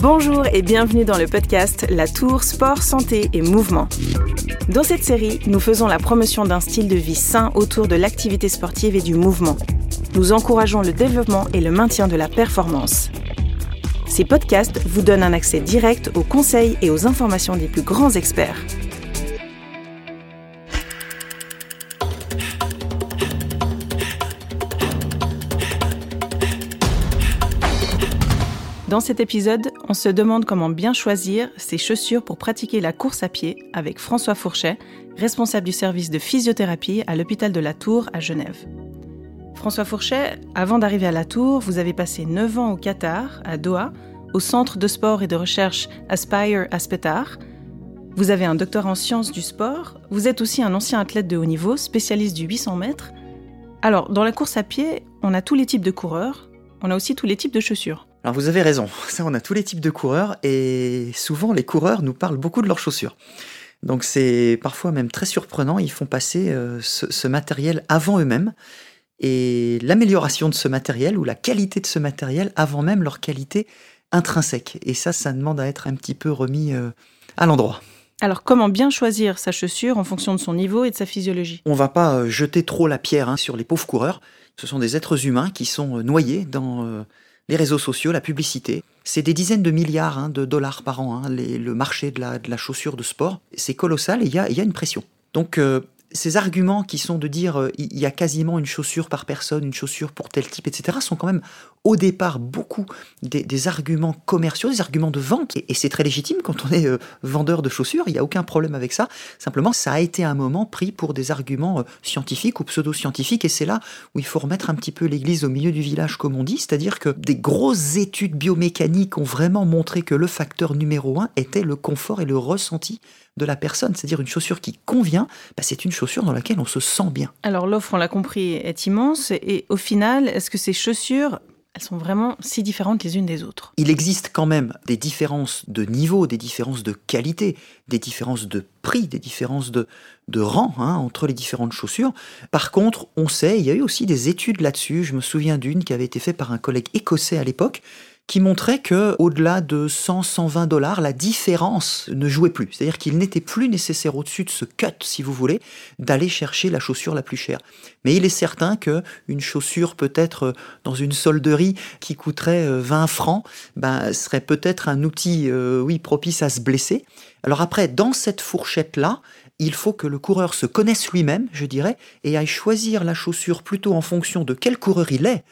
Bonjour et bienvenue dans le podcast La Tour Sport, Santé et Mouvement. Dans cette série, nous faisons la promotion d'un style de vie sain autour de l'activité sportive et du mouvement. Nous encourageons le développement et le maintien de la performance. Ces podcasts vous donnent un accès direct aux conseils et aux informations des plus grands experts. Dans cet épisode, on se demande comment bien choisir ses chaussures pour pratiquer la course à pied avec François Fourchet, responsable du service de physiothérapie à l'hôpital de la Tour à Genève. François Fourchet, avant d'arriver à la Tour, vous avez passé 9 ans au Qatar, à Doha, au centre de sport et de recherche Aspire Aspetar. Vous avez un doctorat en sciences du sport. Vous êtes aussi un ancien athlète de haut niveau, spécialiste du 800 mètres. Alors, dans la course à pied, on a tous les types de coureurs, on a aussi tous les types de chaussures. Alors vous avez raison, ça on a tous les types de coureurs et souvent les coureurs nous parlent beaucoup de leurs chaussures. Donc c'est parfois même très surprenant, ils font passer euh, ce, matériel avant eux-mêmes et l'amélioration de ce matériel ou la qualité de ce matériel avant même leur qualité intrinsèque. Et ça, ça demande à être un petit peu remis euh, à l'endroit. Alors comment bien choisir sa chaussure en fonction de son niveau et de sa physiologie? On va pas euh, jeter trop la pierre hein, sur les pauvres coureurs. Ce sont des êtres humains qui sont noyés dans les réseaux sociaux, la publicité. C'est des dizaines de milliards hein, de dollars par an, hein, le marché de la, chaussure de sport. C'est colossal et il y a, une pression. Donc euh, ces arguments qui sont de dire euh, il y a quasiment une chaussure par personne, une chaussure pour tel type, etc., sont quand même au départ beaucoup des, arguments commerciaux, des arguments de vente. Et, c'est très légitime quand on est euh, vendeur de chaussures, il n'y a aucun problème avec ça. Simplement, ça a été un moment pris pour des arguments euh, scientifiques ou pseudo-scientifiques. Et c'est là où il faut remettre un petit peu l'église au milieu du village, comme on dit. C'est-à-dire que des grosses études biomécaniques ont vraiment montré que le facteur numéro un était le confort et le ressenti de la personne, c'est-à-dire une chaussure qui convient, bah, c'est une chaussure dans laquelle on se sent bien. Alors l'offre, on l'a compris, est immense et au final, est-ce que ces chaussures elles sont vraiment si différentes les unes des autres. Il existe quand même des différences de niveau, des différences de qualité, des différences de prix, des différences de, rang hein, entre les différentes chaussures. Par contre, on sait, il y a eu aussi des études là-dessus. Je me souviens d'une qui avait été faite par un collègue écossais à l'époque, qui montrait que au-delà de 100-120 dollars, la différence ne jouait plus. C'est-à-dire qu'il n'était plus nécessaire au-dessus de ce cut, si vous voulez, d'aller chercher la chaussure la plus chère. Mais il est certain que une chaussure peut-être euh, dans une solderie qui coûterait 20 euh, francs, ben, serait peut-être un outil, euh, oui, propice à se blesser. Alors après, dans cette fourchette-là, il faut que le coureur se connaisse lui-même, je dirais, et aille choisir la chaussure plutôt en fonction de quel coureur il est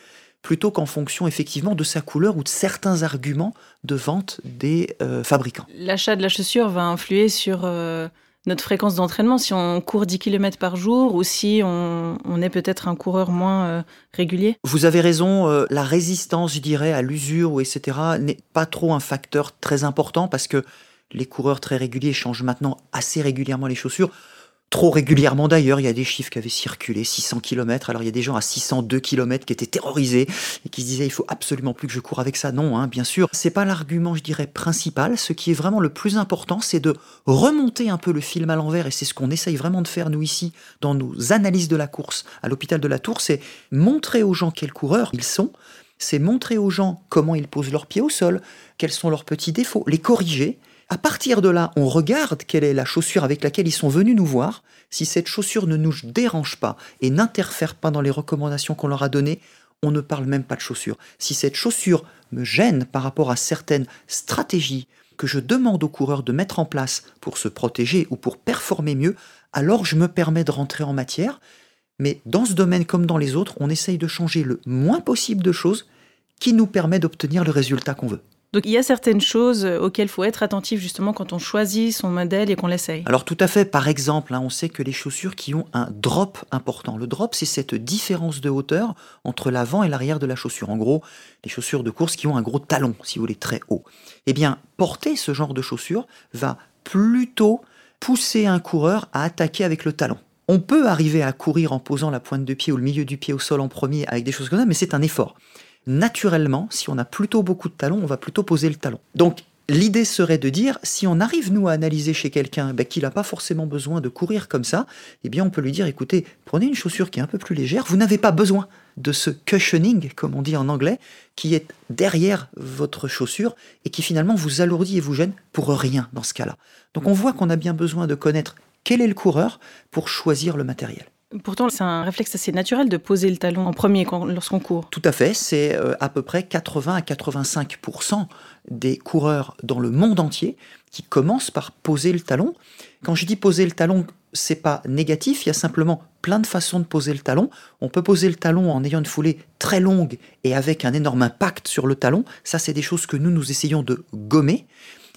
plutôt qu'en fonction effectivement de sa couleur ou de certains arguments de vente des euh, fabricants. L'achat de la chaussure va influer sur euh, notre fréquence d'entraînement, si on court 10 km par jour ou si on, est peut-être un coureur moins euh, régulier Vous avez raison, la résistance, je dirais, à l'usure ou etc. n'est pas trop un facteur très important parce que les coureurs très réguliers changent maintenant assez régulièrement les chaussures. Trop régulièrement d'ailleurs, il y a des chiffres qui avaient circulé, 600 km. Alors il y a des gens à 602 km qui étaient terrorisés et qui se disaient il faut absolument plus que je cours avec ça. Non, hein, bien sûr, c'est pas l'argument, je dirais, principal. Ce qui est vraiment le plus important, c'est de remonter un peu le film à l'envers et c'est ce qu'on essaye vraiment de faire nous ici dans nos analyses de la course à l'hôpital de la Tour, c'est montrer aux gens quels coureurs ils sont, c'est montrer aux gens comment ils posent leurs pieds au sol, quels sont leurs petits défauts, les corriger à partir de là, on regarde quelle est la chaussure avec laquelle ils sont venus nous voir. Si cette chaussure ne nous dérange pas et n'interfère pas dans les recommandations qu'on leur a données, on ne parle même pas de chaussure. Si cette chaussure me gêne par rapport à certaines stratégies que je demande aux coureurs de mettre en place pour se protéger ou pour performer mieux, alors je me permets de rentrer en matière. Mais dans ce domaine comme dans les autres, on essaye de changer le moins possible de choses qui nous permet d'obtenir le résultat qu'on veut. Donc il y a certaines choses auxquelles il faut être attentif justement quand on choisit son modèle et qu'on l'essaye. Alors tout à fait, par exemple, hein, on sait que les chaussures qui ont un drop important, le drop c'est cette différence de hauteur entre l'avant et l'arrière de la chaussure. En gros, les chaussures de course qui ont un gros talon, si vous voulez, très haut. Eh bien, porter ce genre de chaussures va plutôt pousser un coureur à attaquer avec le talon. On peut arriver à courir en posant la pointe de pied ou le milieu du pied au sol en premier avec des choses comme ça, mais c'est un effort naturellement, si on a plutôt beaucoup de talons, on va plutôt poser le talon. Donc, L'idée serait de dire, si on arrive nous à analyser chez quelqu'un ben, qu'il n'a pas forcément besoin de courir comme ça, eh bien on peut lui dire, écoutez, prenez une chaussure qui est un peu plus légère, vous n'avez pas besoin de ce cushioning, comme on dit en anglais, qui est derrière votre chaussure et qui finalement vous alourdit et vous gêne pour rien dans ce cas-là. Donc on voit qu'on a bien besoin de connaître quel est le coureur pour choisir le matériel. Pourtant, c'est un réflexe assez naturel de poser le talon en premier lorsqu'on court. Tout à fait, c'est euh, à peu près 80 à 85% des coureurs dans le monde entier qui commencent par poser le talon. Quand je dis poser le talon, c'est pas négatif, il y a simplement plein de façons de poser le talon. On peut poser le talon en ayant une foulée très longue et avec un énorme impact sur le talon. Ça, c'est des choses que nous, nous essayons de gommer.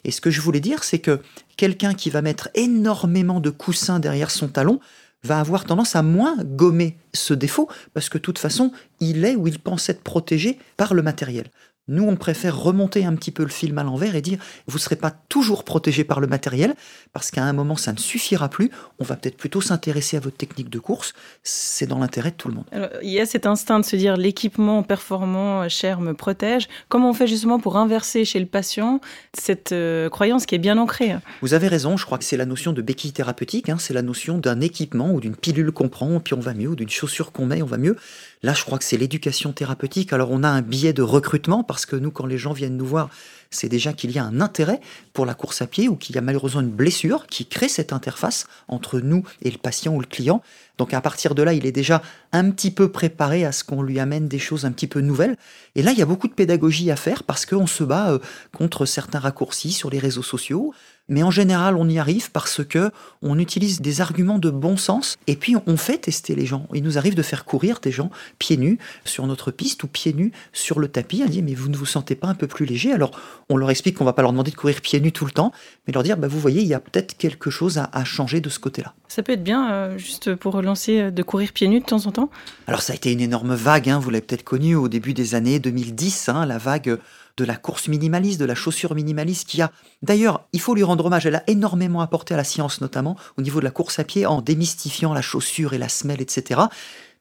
Et ce que je voulais dire, c'est que quelqu'un qui va mettre énormément de coussins derrière son talon va avoir tendance à moins gommer ce défaut, parce que de toute façon, il est ou il pense être protégé par le matériel. Nous, on préfère remonter un petit peu le film à l'envers et dire, vous ne serez pas toujours protégé par le matériel, parce qu'à un moment, ça ne suffira plus. On va peut-être plutôt s'intéresser à votre technique de course. C'est dans l'intérêt de tout le monde. il y a cet instinct de se dire, l'équipement performant, cher, me protège. Comment on fait justement pour inverser chez le patient cette euh, croyance qui est bien ancrée Vous avez raison, je crois que c'est la notion de béquille thérapeutique, hein. c'est la notion d'un équipement ou d'une pilule qu'on prend, puis on va mieux, ou d'une chaussure qu'on met, on va mieux. Là, je crois que c'est l'éducation thérapeutique. Alors, on a un biais de recrutement parce que nous, quand les gens viennent nous voir, c'est déjà qu'il y a un intérêt pour la course à pied ou qu'il y a malheureusement une blessure qui crée cette interface entre nous et le patient ou le client. Donc à partir de là, il est déjà un petit peu préparé à ce qu'on lui amène des choses un petit peu nouvelles. Et là, il y a beaucoup de pédagogie à faire parce qu'on se bat euh, contre certains raccourcis sur les réseaux sociaux. Mais en général, on y arrive parce que on utilise des arguments de bon sens et puis on fait tester les gens. Il nous arrive de faire courir des gens pieds nus sur notre piste ou pieds nus sur le tapis. On dit mais vous ne vous sentez pas un peu plus léger? Alors on leur explique qu'on va pas leur demander de courir pieds nus tout le temps, mais leur dire bah vous voyez il y a peut-être quelque chose à, changer de ce côté-là. Ça peut être bien euh, juste pour relancer euh, de courir pieds nus de temps en temps. Alors ça a été une énorme vague. Hein, vous l'avez peut-être connu au début des années 2010, hein, la vague de la course minimaliste, de la chaussure minimaliste, qui a, d'ailleurs, il faut lui rendre hommage, elle a énormément apporté à la science, notamment au niveau de la course à pied, en démystifiant la chaussure et la semelle, etc.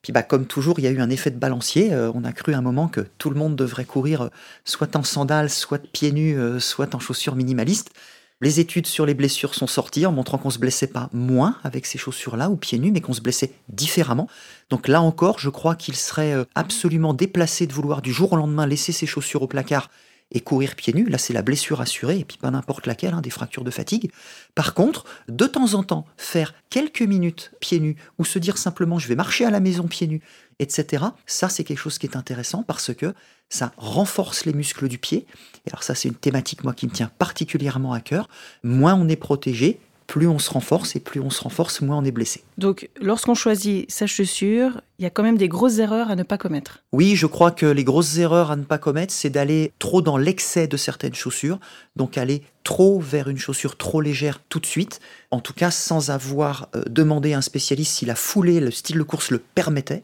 Puis bah, comme toujours, il y a eu un effet de balancier. Euh, on a cru un moment que tout le monde devrait courir euh, soit en sandales, soit pieds nus, euh, soit en chaussures minimalistes. Les études sur les blessures sont sorties en montrant qu'on se blessait pas moins avec ces chaussures-là ou pieds nus, mais qu'on se blessait différemment. Donc là encore, je crois qu'il serait absolument déplacé de vouloir du jour au lendemain laisser ses chaussures au placard et courir pieds nus, là c'est la blessure assurée, et puis pas n'importe laquelle, hein, des fractures de fatigue. Par contre, de temps en temps, faire quelques minutes pieds nus, ou se dire simplement je vais marcher à la maison pieds nus, etc., ça c'est quelque chose qui est intéressant parce que ça renforce les muscles du pied. Et alors ça c'est une thématique moi qui me tient particulièrement à cœur. Moins on est protégé, plus on se renforce et plus on se renforce, moins on est blessé. Donc, lorsqu'on choisit sa chaussure, il y a quand même des grosses erreurs à ne pas commettre. Oui, je crois que les grosses erreurs à ne pas commettre, c'est d'aller trop dans l'excès de certaines chaussures, donc aller trop vers une chaussure trop légère tout de suite, en tout cas sans avoir euh, demandé à un spécialiste si la foulée, le style de course le permettait.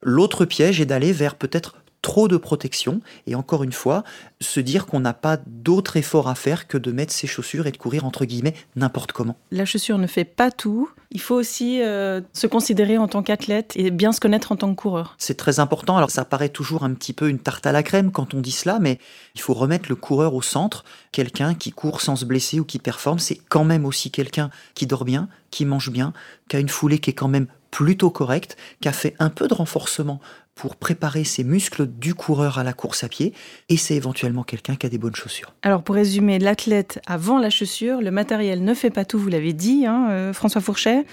L'autre piège est d'aller vers peut-être trop de protection et encore une fois, se dire qu'on n'a pas d'autre effort à faire que de mettre ses chaussures et de courir entre guillemets n'importe comment. La chaussure ne fait pas tout. Il faut aussi euh, se considérer en tant qu'athlète et bien se connaître en tant que coureur. C'est très important. Alors ça paraît toujours un petit peu une tarte à la crème quand on dit cela, mais il faut remettre le coureur au centre. Quelqu'un qui court sans se blesser ou qui performe, c'est quand même aussi quelqu'un qui dort bien, qui mange bien, qui a une foulée qui est quand même plutôt correcte, qui a fait un peu de renforcement pour préparer ses muscles du coureur à la course à pied, et c'est éventuellement quelqu'un qui a des bonnes chaussures. Alors pour résumer, l'athlète avant la chaussure, le matériel ne fait pas tout, vous l'avez dit, hein, euh, François Fourchet.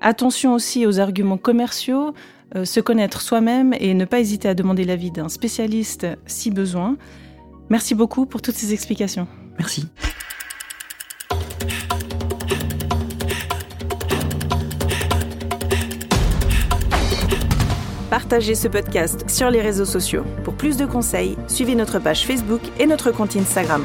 Attention aussi aux arguments commerciaux, euh, se connaître soi-même et ne pas hésiter à demander l'avis d'un spécialiste si besoin. Merci beaucoup pour toutes ces explications. Merci. Partagez ce podcast sur les réseaux sociaux. Pour plus de conseils, suivez notre page Facebook et notre compte Instagram.